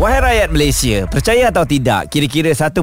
Wahai rakyat Malaysia, percaya atau tidak, kira-kira 1.7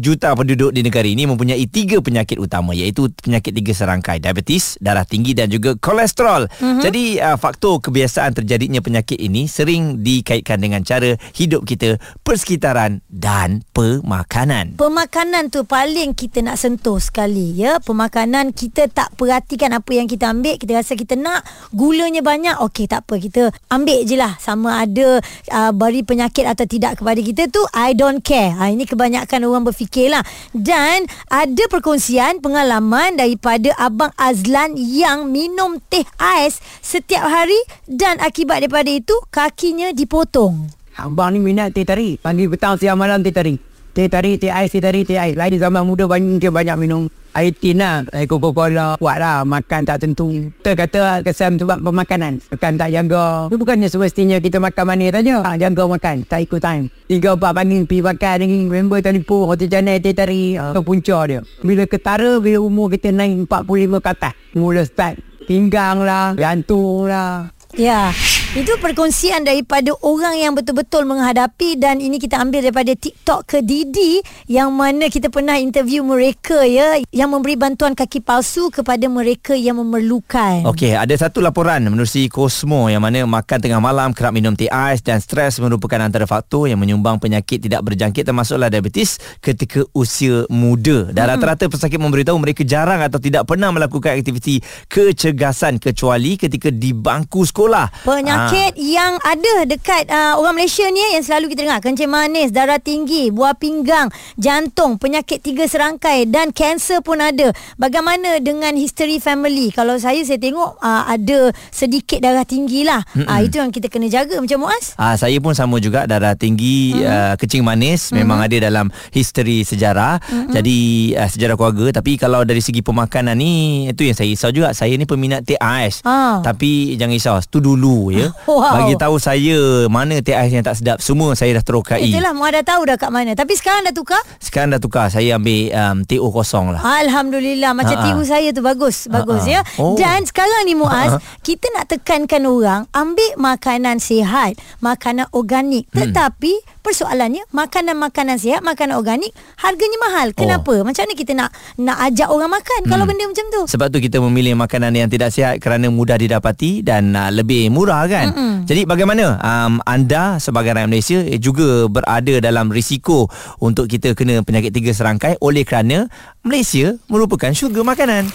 juta penduduk di negara ini mempunyai tiga penyakit utama iaitu penyakit tiga serangkai, diabetes, darah tinggi dan juga kolesterol. Mm-hmm. Jadi uh, faktor kebiasaan terjadinya penyakit ini sering dikaitkan dengan cara hidup kita, persekitaran dan pemakanan. Pemakanan tu paling kita nak sentuh sekali ya. Pemakanan kita tak perhatikan apa yang kita ambil, kita rasa kita nak gulanya banyak, okey tak apa kita ambil je lah sama ada uh, bari penyakit atau tidak kepada kita tu I don't care. Ha, ini kebanyakan orang berfikirlah. Dan ada perkongsian pengalaman daripada Abang Azlan yang minum teh ais setiap hari dan akibat daripada itu kakinya dipotong. Abang ni minat teh tarik. Pagi petang siang malam teh tarik. Teh tarik, teh ais, teh tarik, teh ais. Lain zaman muda banyak dia banyak minum air tin lah. Air Coca-Cola buat lah. Makan tak tentu. Kita kata kesan sebab pemakanan. Makan tak jaga. Itu bukannya semestinya kita makan manis saja. Ha, jaga makan. Tak ikut time. Tiga empat pagi pergi makan dengan member telefon. Hotel Janai teh tarik. Ha, punca dia. Bila ketara, bila umur kita naik 45 ke atas. Mula start. Pinggang lah, gantung lah. Ya. Itu perkongsian daripada orang yang betul-betul menghadapi dan ini kita ambil daripada TikTok ke Didi yang mana kita pernah interview mereka ya yang memberi bantuan kaki palsu kepada mereka yang memerlukan. Okey, ada satu laporan menerusi Cosmo yang mana makan tengah malam, kerap minum teh ais dan stres merupakan antara faktor yang menyumbang penyakit tidak berjangkit termasuklah diabetes ketika usia muda. Dan hmm. rata-rata pesakit memberitahu mereka jarang atau tidak pernah melakukan aktiviti kecergasan kecuali ketika di bangku sekolah. Penyakit penyakit ha. yang ada dekat uh, orang Malaysia ni yang selalu kita dengar kencing manis, darah tinggi, buah pinggang, jantung, penyakit tiga serangkai dan kanser pun ada. Bagaimana dengan history family? Kalau saya saya tengok uh, ada sedikit darah tinggi lah. Uh, itu yang kita kena jaga macam Muaz. Uh, saya pun sama juga darah tinggi, uh, kencing manis uh memang ada dalam history sejarah. uh Jadi uh, sejarah keluarga tapi kalau dari segi pemakanan ni itu yang saya risau juga. Saya ni peminat teh ais. Uh. Tapi jangan risau, tu dulu ya. Wow. Bagi tahu saya mana teh ais yang tak sedap. Semua saya dah terokai. Itulah Muaz dah tahu dah kat mana. Tapi sekarang dah tukar? Sekarang dah tukar. Saya ambil um, TO kosong lah. Alhamdulillah. Macam Ha-ha. TO saya tu bagus. Bagus Ha-ha. ya. Oh. Dan sekarang ni Muaz, Ha-ha. kita nak tekankan orang ambil makanan sihat, makanan organik. Hmm. Tetapi persoalannya makanan-makanan sihat, makanan organik harganya mahal. Kenapa? Oh. Macam mana kita nak nak ajak orang makan hmm. kalau benda macam tu? Sebab tu kita memilih makanan yang tidak sihat kerana mudah didapati dan uh, lebih murah kan. Mm-mm. Jadi bagaimana um, anda sebagai rakyat Malaysia eh, juga berada dalam risiko untuk kita kena penyakit tiga serangkai oleh kerana Malaysia merupakan syurga makanan.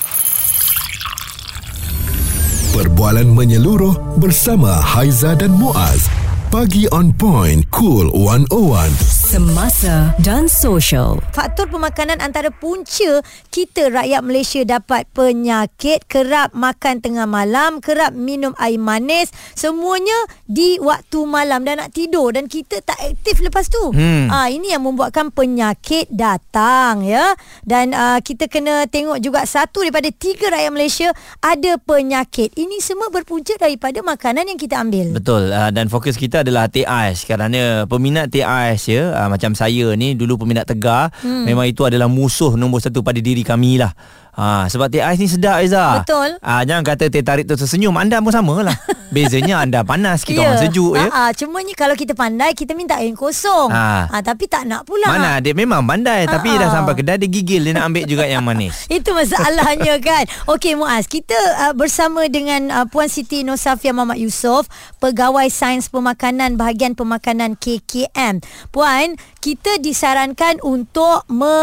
Perbualan menyeluruh bersama Haiza dan Muaz. Pagi on point, cool 101 semasa dan sosial. Faktor pemakanan antara punca kita rakyat Malaysia dapat penyakit, kerap makan tengah malam, kerap minum air manis, semuanya di waktu malam dan nak tidur dan kita tak aktif lepas tu. Hmm. Ah ini yang membuatkan penyakit datang ya. Dan uh, kita kena tengok juga satu daripada tiga rakyat Malaysia ada penyakit. Ini semua berpunca daripada makanan yang kita ambil. Betul. Uh, dan fokus kita adalah teh ais kerana peminat teh ais ya uh, macam saya ni dulu peminat tegar hmm. memang itu adalah musuh nombor satu pada diri kami lah Ha, sebab teh ais ni sedap Aiza. Betul. Ha, jangan kata teh tarik tu tersenyum. Anda pun sama lah. Bezanya anda panas, kita yeah. orang sejuk. Ya? Ha, cuma ni kalau kita pandai, kita minta air kosong. Ha. Ha, tapi tak nak pula. Mana? Dia memang pandai. Ha. Tapi dah sampai kedai, dia gigil. Dia nak ambil juga yang manis. Itu masalahnya kan. Okey Muaz, kita uh, bersama dengan uh, Puan Siti Nosafia Mamat Yusof, Pegawai Sains Pemakanan Bahagian Pemakanan KKM. Puan, kita disarankan untuk me,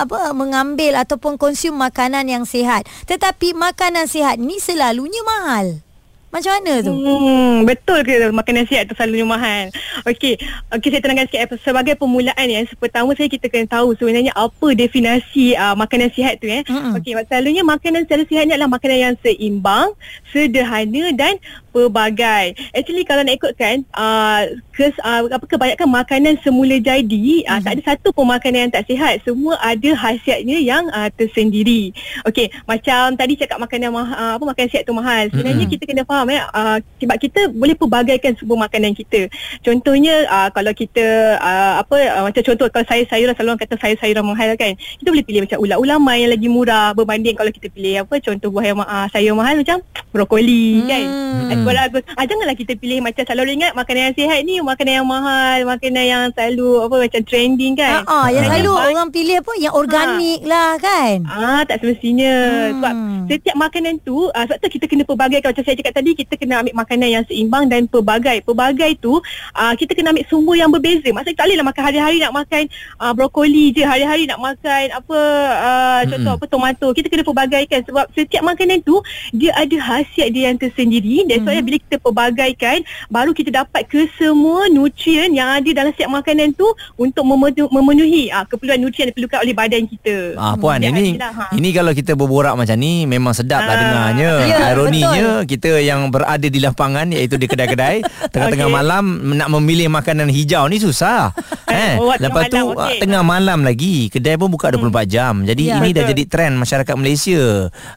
apa, mengambil ataupun konsum makanan makanan yang sihat. Tetapi makanan sihat ni selalunya mahal. Macam mana tu? Hmm, betul ke makanan sihat tu selalunya mahal? Okey, okey saya terangkan sikit sebagai permulaan ya. Pertama saya kita kena tahu sebenarnya apa definisi uh, makanan sihat tu ya. Mm-hmm. Okey, selalunya makanan secara sihat ni adalah makanan yang seimbang, sederhana dan pelbagai. Actually kalau nak ikutkan uh, kes, uh, apa kebanyakan makanan semula jadi uh, tak ada satu pun makanan yang tak sihat. Semua ada khasiatnya yang uh, tersendiri. Okey, macam tadi cakap makanan mah- uh, apa makanan sihat tu mahal. Sebenarnya Mm-mm. kita kena faham ya uh, sebab kita boleh pelbagaikan semua makanan kita. Contohnya uh, kalau kita uh, apa uh, macam contoh kalau saya sayuran selalu orang kata sayur-sayuran mahal kan. Kita boleh pilih macam ulat-ulaman yang lagi murah berbanding kalau kita pilih apa contoh buah yang ma- uh, sayur mahal macam brokoli kan. Hmm. Hmm. Bagus. Ah, janganlah kita pilih macam selalu ingat makanan yang sihat ni makanan yang mahal, makanan yang selalu apa macam trending kan. Ha ah, yang Sebenarnya selalu banyak- orang pilih apa yang organik lah kan. Ah tak semestinya Hmm. hmm. sebab setiap makanan tu uh, sebab tu kita kena pelbagaikan macam saya cakap tadi kita kena ambil makanan yang seimbang dan pelbagai. Pelbagai tu uh, kita kena ambil sumber yang berbeza. Maksudnya tak bolehlah makan hari-hari nak makan uh, brokoli je, hari-hari nak makan apa uh, contoh apa tomato. Kita kena pelbagaikan sebab setiap makanan tu dia ada khasiat dia yang tersendiri dan sebab bila kita pelbagaikan baru kita dapat kesemua nutrien yang ada dalam setiap makanan tu untuk memenuhi, memenuhi uh, keperluan nutrien yang diperlukan oleh badan kita. Ah puan Dia ini hatilah, ha. ini kalau kita berborak macam ni memang sedap lah Ah. dengarnya. Ya, Ironinya kita yang berada di lapangan iaitu di kedai-kedai tengah-tengah Okey. malam nak memilih makanan hijau ni susah. eh Oh, lepas tu malam, ah, okey. tengah malam lagi kedai pun buka 24 jam. Jadi Ya. ini dah Betul. jadi trend masyarakat Malaysia.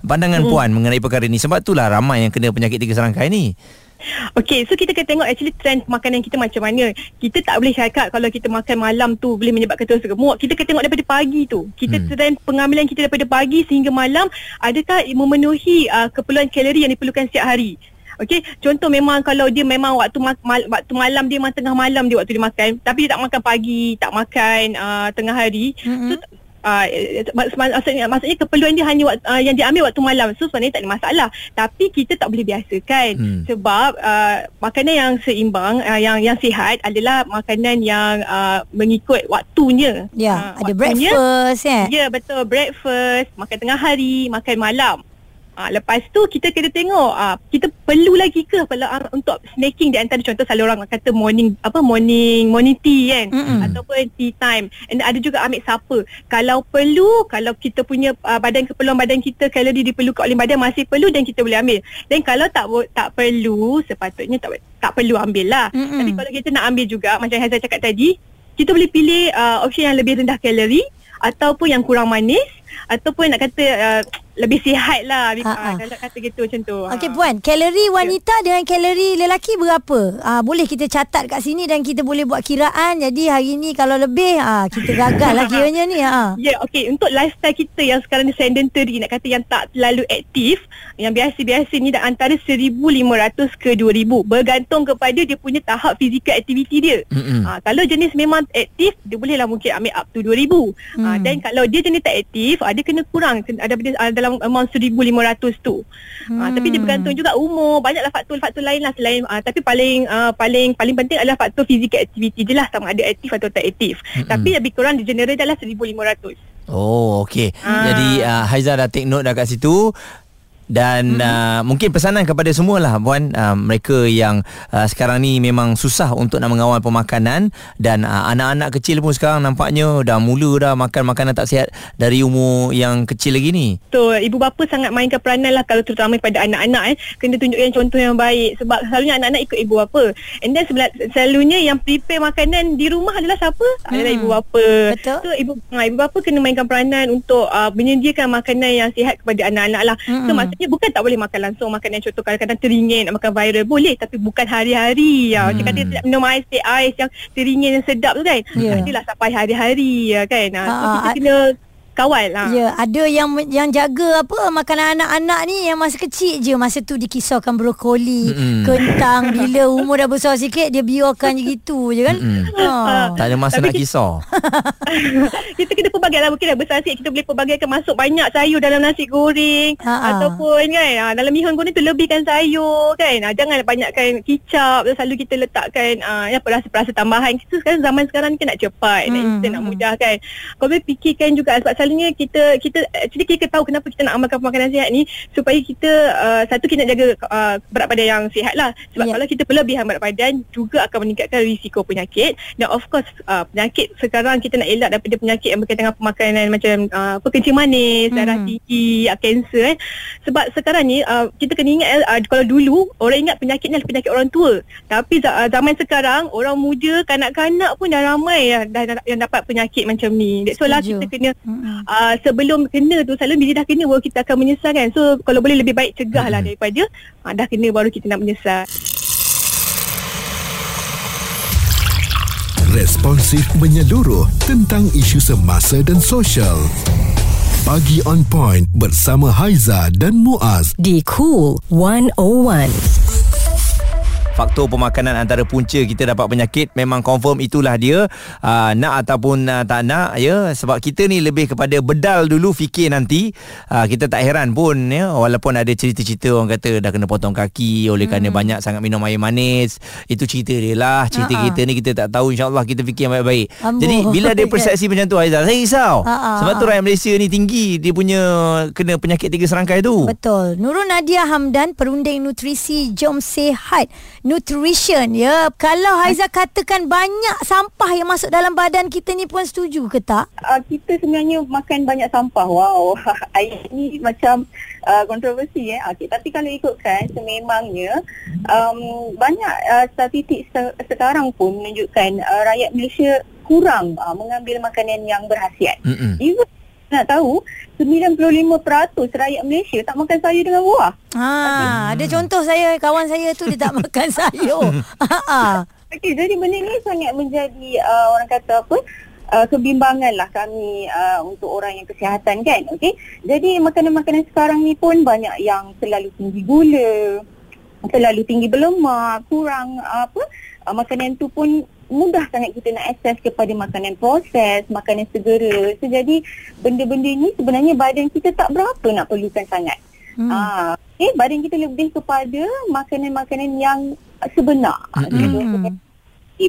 Pandangan puan mengenai perkara ini sebab itulah ramai yang kena penyakit tiga serangkai ni. Okay, so kita kena tengok actually trend makanan kita macam mana. Kita tak boleh cakap kalau kita makan malam tu boleh menyebabkan terus gemuk. Kita kena tengok daripada pagi tu. Kita Hmm. trend pengambilan kita daripada pagi sehingga malam adakah memenuhi uh, keperluan kalori yang diperlukan setiap hari. Okey, contoh memang kalau dia memang waktu ma- mal- waktu malam dia memang tengah malam dia waktu dia makan, tapi dia tak makan pagi, tak makan uh, tengah hari. Mm-mm. So Uh, mak- maksudnya, maksudnya keperluan dia hanya waktu, uh, yang diambil waktu malam. So sebenarnya tak ada masalah. Tapi kita tak boleh biasakan Hmm. sebab uh, makanan yang seimbang uh, yang yang sihat adalah makanan yang uh, mengikut waktunya. Ya, Ah, ada waktunya, breakfast eh. Ya betul. Breakfast makan tengah hari makan malam Ah, lepas tu kita kena tengok ah, kita perlu lagi ke kalau ah, untuk snacking di antara contoh selalu orang kata morning apa morning morning tea kan? Mm-mm. ataupun tea time. And ada juga ambil supper. Kalau perlu kalau kita punya uh, badan keperluan badan kita kalori diperlukan oleh badan masih perlu dan kita boleh ambil. Dan kalau tak tak perlu sepatutnya tak tak perlu ambil lah. Mm-mm. tapi kalau kita nak ambil juga macam saya cakap tadi kita boleh pilih uh, option yang lebih rendah kalori ataupun yang kurang manis ataupun nak kata uh, lebih sihat lah Ha, ha. uh, kalau kata gitu macam tu Okey Ah. puan, kalori wanita dengan kalori lelaki berapa? Ah boleh kita catat kat sini dan kita boleh buat kiraan. Jadi hari ni kalau lebih ah kita gagal lah kiranya ni ah. Ya, yeah, okey. Untuk lifestyle kita yang sekarang ni sedentary, nak kata yang tak terlalu aktif, yang biasa-biasa ni dah antara 1,500 ke 2,000. Bergantung kepada dia punya tahap physical activity dia. Mm-mm. Ha, kalau jenis memang aktif, dia bolehlah mungkin ambil up to 2,000. Hmm. Ha, dan kalau dia jenis tak aktif, ha, dia kena kurang kena ada ada dalam amount 1,500 tu. Ha, tapi dia bergantung juga umur, banyaklah faktor-faktor lain lah selain ha, tapi paling uh, paling paling penting adalah faktor physical activity je lah sama ada aktif atau tak aktif. Mm-mm. Tapi lebih kurang di general adalah 1,500. Oh okey. Ah. Jadi uh, Haiza dah take note dah kat situ dan uh, mungkin pesanan kepada semualah puan uh, mereka yang uh, sekarang ni memang susah untuk nak mengawal pemakanan dan uh, anak-anak kecil pun sekarang nampaknya dah mula dah makan makanan tak sihat dari umur yang kecil lagi ni. Betul, ibu bapa sangat mainkan peranan lah kalau terutama pada anak-anak eh. Kena tunjukkan contoh yang baik sebab selalunya anak-anak ikut ibu bapa. And then sebela- selalunya yang prepare makanan di rumah adalah siapa? Hmm. Adalah ibu bapa. Betul. So ibu ha, ibu bapa kena mainkan peranan untuk uh, menyediakan makanan yang sihat kepada anak-anak lah. Mm-mm. So maksudnya bukan tak boleh makan langsung makan yang contoh kadang-kadang teringin nak makan viral boleh tapi bukan hari-hari. Ya. Macam Hmm. kata tidak minum ais teh ais yang teringin yang sedap tu kan. Ya. Yeah. Adalah sampai hari-hari ya kan. Ha, so kita ah, kena kawal lah. Ya, ada yang yang jaga apa makanan anak-anak ni yang masa kecil je masa tu dikisahkan brokoli, Mm-mm. kentang bila umur dah besar sikit dia biarkan je gitu je kan. Mm-mm. Ha. Tak ada masa Tapi nak kisah. kita kena pelbagai lah Mungkin dah besar sikit Kita boleh pelbagaikan Masuk banyak sayur Dalam nasi goreng Ha-ha. Ataupun kan ha, Dalam mihun goreng tu Lebihkan sayur kan Jangan banyakkan kicap Selalu kita letakkan ha, ya, Perasa-perasa tambahan Kita sekarang zaman sekarang ni kan Nak cepat Nak Hmm, instant Nak hmm. mudah kan Kau boleh fikirkan juga Sebab selalunya kita kita actually kita tahu kenapa kita nak amalkan pemakanan sihat ni supaya kita uh, satu kita nak jaga uh, berat badan yang sihat lah sebab Ya. kalau kita berlebihan berat badan juga akan meningkatkan risiko penyakit dan of course uh, penyakit sekarang kita nak elak daripada penyakit yang berkaitan dengan pemakanan macam uh, apa kencing manis, Hmm. darah tinggi, uh, kanser eh. Sebab sekarang ni uh, kita kena ingat uh, kalau dulu orang ingat penyakit ni adalah penyakit orang tua. Tapi uh, zaman sekarang orang muda, kanak-kanak pun dah ramai yang, dah, yang dapat penyakit macam ni. That's why lah kita kena Uh, sebelum kena tu selalu bila dah kena baru kita akan menyesal kan. So kalau boleh lebih baik cegah lah daripada uh, dah kena baru kita nak menyesal. Responsif menyeluruh tentang isu semasa dan sosial. Pagi on point bersama Haiza dan Muaz. Di Cool 101. Faktor pemakanan antara punca kita dapat penyakit memang confirm itulah dia. Uh, nak ataupun uh, tak nak ya. Sebab kita ni lebih kepada bedal dulu fikir nanti. Uh, kita tak heran pun ya. Walaupun ada cerita-cerita orang kata dah kena potong kaki oleh kerana banyak sangat minum air manis. Itu cerita dia lah. Cerita Ha-ha. kita ni kita tak tahu insyaallah kita fikir yang baik-baik. Amboi. jadi bila ada persepsi macam tu Aizah saya risau. Ha-ha. sebab tu rakyat Malaysia ni tinggi dia punya kena penyakit tiga serangkai tu. Betul. Nurul Nadia Hamdan, perunding nutrisi Jom Sehat Nutrition ya. Kalau Haiza katakan banyak sampah yang masuk dalam badan kita ni pun setuju ke tak? uh, kita sebenarnya makan banyak sampah. Wow, ayat ni macam uh, kontroversi eh. Okay, tapi kalau ikutkan sememangnya um, banyak uh, statistik se- sekarang pun menunjukkan uh, rakyat Malaysia kurang uh, mengambil makanan yang berhasiat. Mm-mm. Even nak tahu 95% rakyat Malaysia tak makan sayur dengan buah. Ha, ada contoh saya kawan saya tu dia tak makan sayur. Ha. Okey, jadi benda ni sangat menjadi uh, orang kata apa? Uh, kebimbangan lah kami uh, untuk orang yang kesihatan kan okey jadi makanan-makanan sekarang ni pun banyak yang terlalu tinggi gula terlalu tinggi berlemak kurang uh, apa uh, makanan tu pun mudah sangat kita nak akses kepada makanan proses makanan segera so, jadi benda-benda ni sebenarnya badan kita tak berapa nak perlukan sangat Hmm. Ah, okay, badan kita lebih kepada makanan-makanan yang sebenar. Mm-mm. Mm-hmm.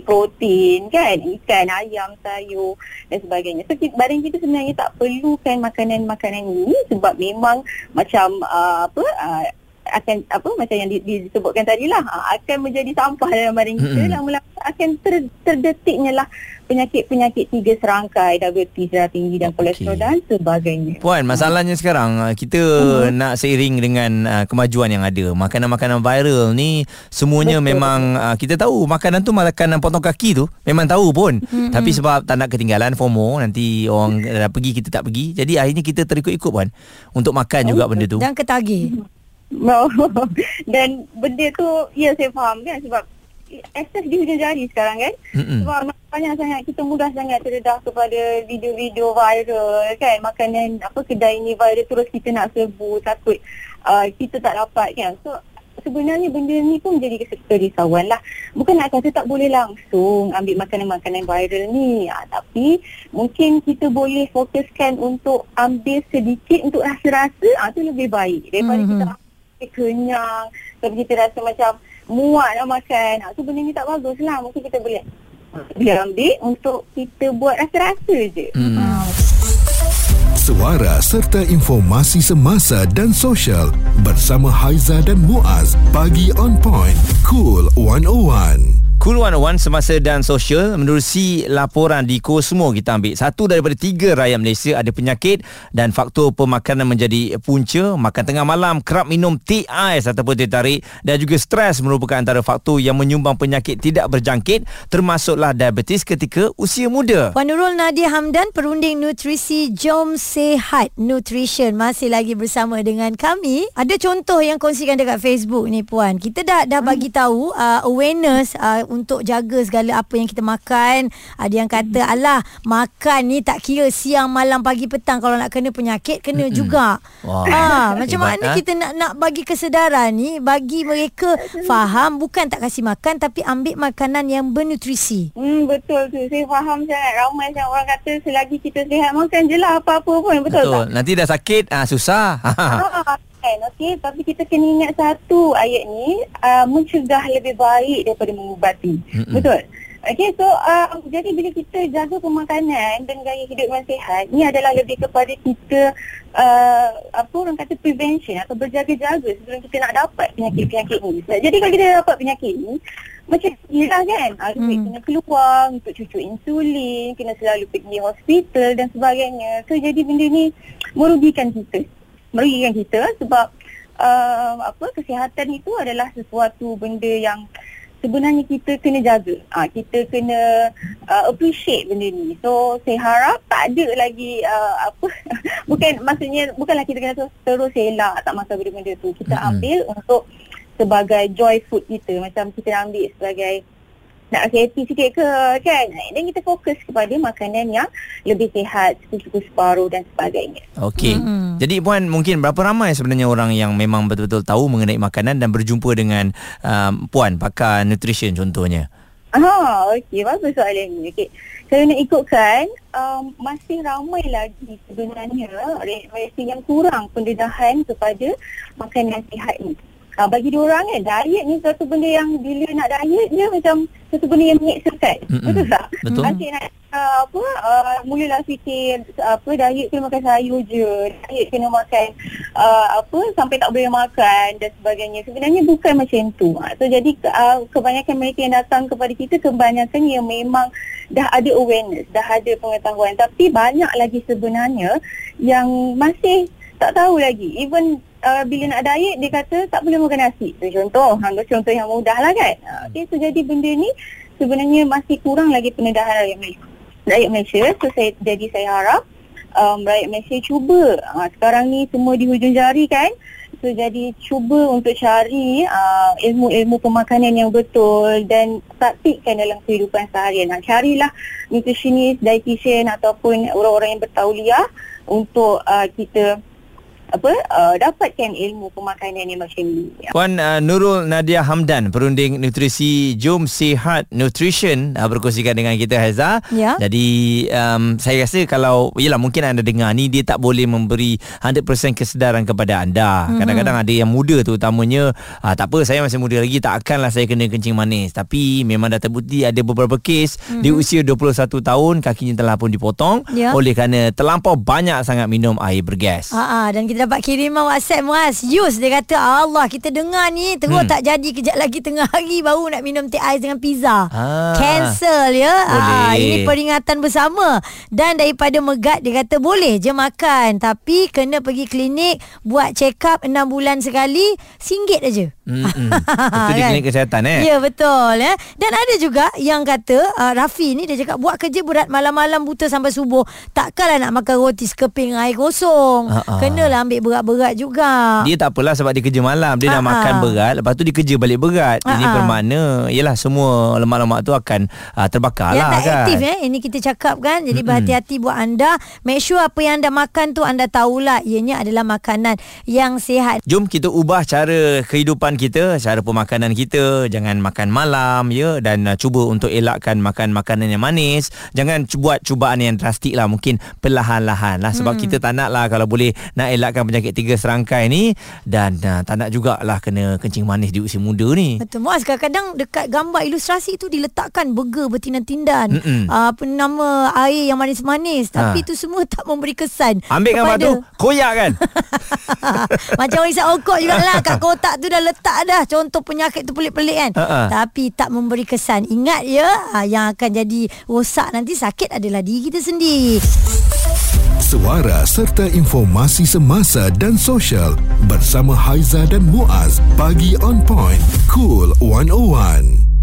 protein kan, ikan, ayam, sayur dan sebagainya. So kita, badan kita sebenarnya tak perlukan makanan-makanan ini sebab memang macam uh, apa uh, akan apa macam yang di, disebutkan tadi lah uh, akan menjadi sampah dalam badan kita Mm-mm. lama-lama akan ter, terdetiknya lah penyakit-penyakit tiga serangkai diabetes darah tinggi dan Okey. kolesterol dan sebagainya. Puan, masalahnya sekarang uh, kita uh-huh. nak seiring dengan uh, kemajuan yang ada. Makanan-makanan viral ni semuanya Betul. memang uh, kita tahu makanan tu makanan potong kaki tu memang tahu pun. Uh-huh. Tapi sebab tak nak ketinggalan FOMO nanti orang dah pergi kita tak pergi. Jadi akhirnya kita terikut-ikut puan untuk makan juga benda tu. Dan ketagih. No. Dan benda tu ya saya faham kan sebab akses di hujung jari sekarang kan. Mm-mm. Sebab banyak sangat kita mudah sangat terdedah kepada video-video viral kan makanan apa kedai ni viral terus kita nak serbu takut uh, kita tak dapat kan. So sebenarnya benda ni pun menjadi kerisauan lah. Bukan nak kata tak boleh langsung ambil makanan-makanan viral ni. Ha, tapi mungkin kita boleh fokuskan untuk ambil sedikit untuk rasa-rasa. Ah tu lebih baik daripada Mhm. mm-hmm. kita rasa kenyang. Tapi kita rasa macam muak nak makan. Ha, tu benda ni tak bagus lah. Mungkin kita boleh boleh ambil untuk kita buat rasa-rasa je. Hmm. Ha, Suara serta informasi semasa dan sosial bersama Haiza dan Muaz. Pagi on point. Cool 101. Cool 101 semasa dan sosial menerusi laporan di Kosmo kita ambil. Satu daripada tiga rakyat Malaysia ada penyakit dan faktor pemakanan menjadi punca. Makan tengah malam, kerap minum teh ais ataupun teh tarik dan juga stres merupakan antara faktor yang menyumbang penyakit tidak berjangkit termasuklah diabetes ketika usia muda. Puan Nurul Nadia Hamdan, perunding nutrisi Jom Sehat Nutrition masih lagi bersama dengan kami. Ada contoh yang kongsikan dekat Facebook ni puan. Kita dah dah bagi tahu uh, awareness uh, untuk jaga segala apa yang kita makan. Ada yang kata alah makan ni tak kira siang, malam, pagi, petang kalau nak kena penyakit kena Mm-mm. juga. Wah, Ha, macam hebat, mana ha? kita nak nak bagi kesedaran ni bagi mereka faham bukan tak kasih makan tapi ambil makanan yang bernutrisi. Hmm, betul tu. Saya faham sangat. Ramai sangat orang kata selagi kita sihat makan je lah apa-apa pun. Betul, Betul. tak? Nanti dah sakit, ah susah. Ah, kan, okey. Tapi kita kena ingat satu ayat ni uh, mencegah lebih baik daripada mengubati. Mm-mm. Betul. Okay, so um, jadi bila kita jaga pemakanan dan gaya hidup yang sihat, ni adalah lebih kepada kita uh, apa orang kata prevention atau berjaga-jaga sebelum kita nak dapat penyakit-penyakit ni. Jadi kalau kita dapat penyakit ni, macam gila kan? Ah, hmm. kena keluar untuk cucuk insulin, kena selalu pergi hospital dan sebagainya. So jadi benda ni merugikan kita. Merugikan kita sebab uh, apa kesihatan itu adalah sesuatu benda yang sebenarnya kita kena jaga. Ah ha, kita kena uh, appreciate benda ni. So saya harap tak ada lagi uh, apa bukan maksudnya bukanlah kita kena terus, terus elak tak makan benda-benda tu. Kita mm-hmm. ambil untuk sebagai joy food kita macam kita ambil sebagai nak rasa happy sikit ke kan dan kita fokus kepada makanan yang lebih sihat suku-suku separuh dan sebagainya Okey. Mm-hmm. Jadi puan mungkin berapa ramai sebenarnya orang yang memang betul-betul tahu mengenai makanan dan berjumpa dengan um, puan pakar nutrition contohnya Ha, okey, bagus soalan ni. Okey. Kalau nak ikutkan, um, masih ramai lagi sebenarnya Malaysia yang kurang pendedahan kepada makanan sihat ni. Uh, bagi dia orang kan diet ni satu benda yang bila nak diet dia macam satu benda yang menyeksakan. Mm-mm. Betul tak? Betul. Asyik nak uh, apa uh, mulalah fikir apa diet kena makan sayur je, diet kena makan uh, apa sampai tak boleh makan dan sebagainya. Sebenarnya bukan macam tu. Uh, so jadi uh, kebanyakan mereka yang datang kepada kita kebanyakan yang memang dah ada awareness, dah ada pengetahuan tapi banyak lagi sebenarnya yang masih tak tahu lagi. Even uh, bila nak diet dia kata tak boleh makan nasi. Itu contoh, ambil contoh yang mudah lah kan. Uh, okay, so jadi benda ni sebenarnya masih kurang lagi pendedahan rakyat Malaysia. Rakyat Malaysia, so saya, jadi saya harap um, rakyat Malaysia cuba. Uh, sekarang ni semua di hujung jari kan. So jadi cuba untuk cari uh, ilmu-ilmu pemakanan yang betul dan praktikkan dalam kehidupan seharian. Nah, carilah nutritionist, dietitian ataupun orang-orang yang bertauliah untuk uh, kita apa uh, dapatkan ilmu pemakanan yang macam ni. Puan uh, Nurul Nadia Hamdan perunding nutrisi Jom Sihat Nutrition uh, berkongsikan dengan kita Haiza. Ya. Jadi um, saya rasa kalau yalah mungkin anda dengar ni dia tak boleh memberi 100% kesedaran kepada anda. Mm-hmm. Kadang-kadang ada yang muda tu utamanya uh, tak apa saya masih muda lagi tak akanlah saya kena kencing manis. Tapi memang dah terbukti ada beberapa kes mm-hmm. di usia 21 tahun kakinya telah pun dipotong ya. oleh kerana terlampau banyak sangat minum air bergas. Ha dan kita kita dapat kiriman WhatsApp Muaz. Yus dia kata Allah kita dengar ni terus hmm. tak jadi kejap lagi tengah hari baru nak minum teh ais dengan pizza. Ha. Cancel ya. Ha, ini peringatan bersama. Dan daripada Megat dia kata boleh je makan tapi kena pergi klinik buat check up 6 bulan sekali singgit aja. Hmm. Itu di klinik kesihatan eh. Ya betul ya. Dan ada juga yang kata uh, Rafi ni dia cakap buat kerja berat malam-malam buta sampai subuh. Takkanlah nak makan roti sekeping air kosong. Ha-ha. Kenalah ambil berat-berat juga. Dia tak apalah sebab dia kerja malam. Dia dah Ha-ha. makan berat. Lepas tu dia kerja balik berat. Ini Ha-ha. bermakna Yelah semua lemak-lemak tu akan uh, terbakar Yang lah tak kan. aktif eh Ini kita cakap kan Jadi Mm-mm. berhati-hati buat anda Make sure apa yang anda makan tu Anda tahulah Ianya adalah makanan Yang sihat Jom kita ubah cara kehidupan kita, cara pemakanan kita. Jangan makan malam ya dan uh, cuba untuk elakkan makan makanan yang manis. Jangan buat cubaan yang drastik lah. Mungkin perlahan-lahan lah sebab hmm. kita tak nak lah kalau boleh nak elakkan penyakit tiga serangkai ni dan uh, tak nak jugalah kena kencing manis di usia muda ni. Betul Muaz kadang-kadang dekat gambar ilustrasi tu diletakkan burger bertindan-tindan Mm-mm. uh, apa nama air yang manis-manis tapi Ha. tu semua tak memberi kesan Ambil gambar tu, koyak kan? Macam orang isap okok jugalah Kat kotak tu dah letak dah Contoh penyakit tu pelik-pelik kan Ha-ha. Tapi tak memberi kesan Ingat ya ah, Yang akan jadi rosak nanti sakit adalah diri kita sendiri Suara serta informasi semasa dan sosial bersama Haiza dan Muaz. Pagi on point. Cool 101.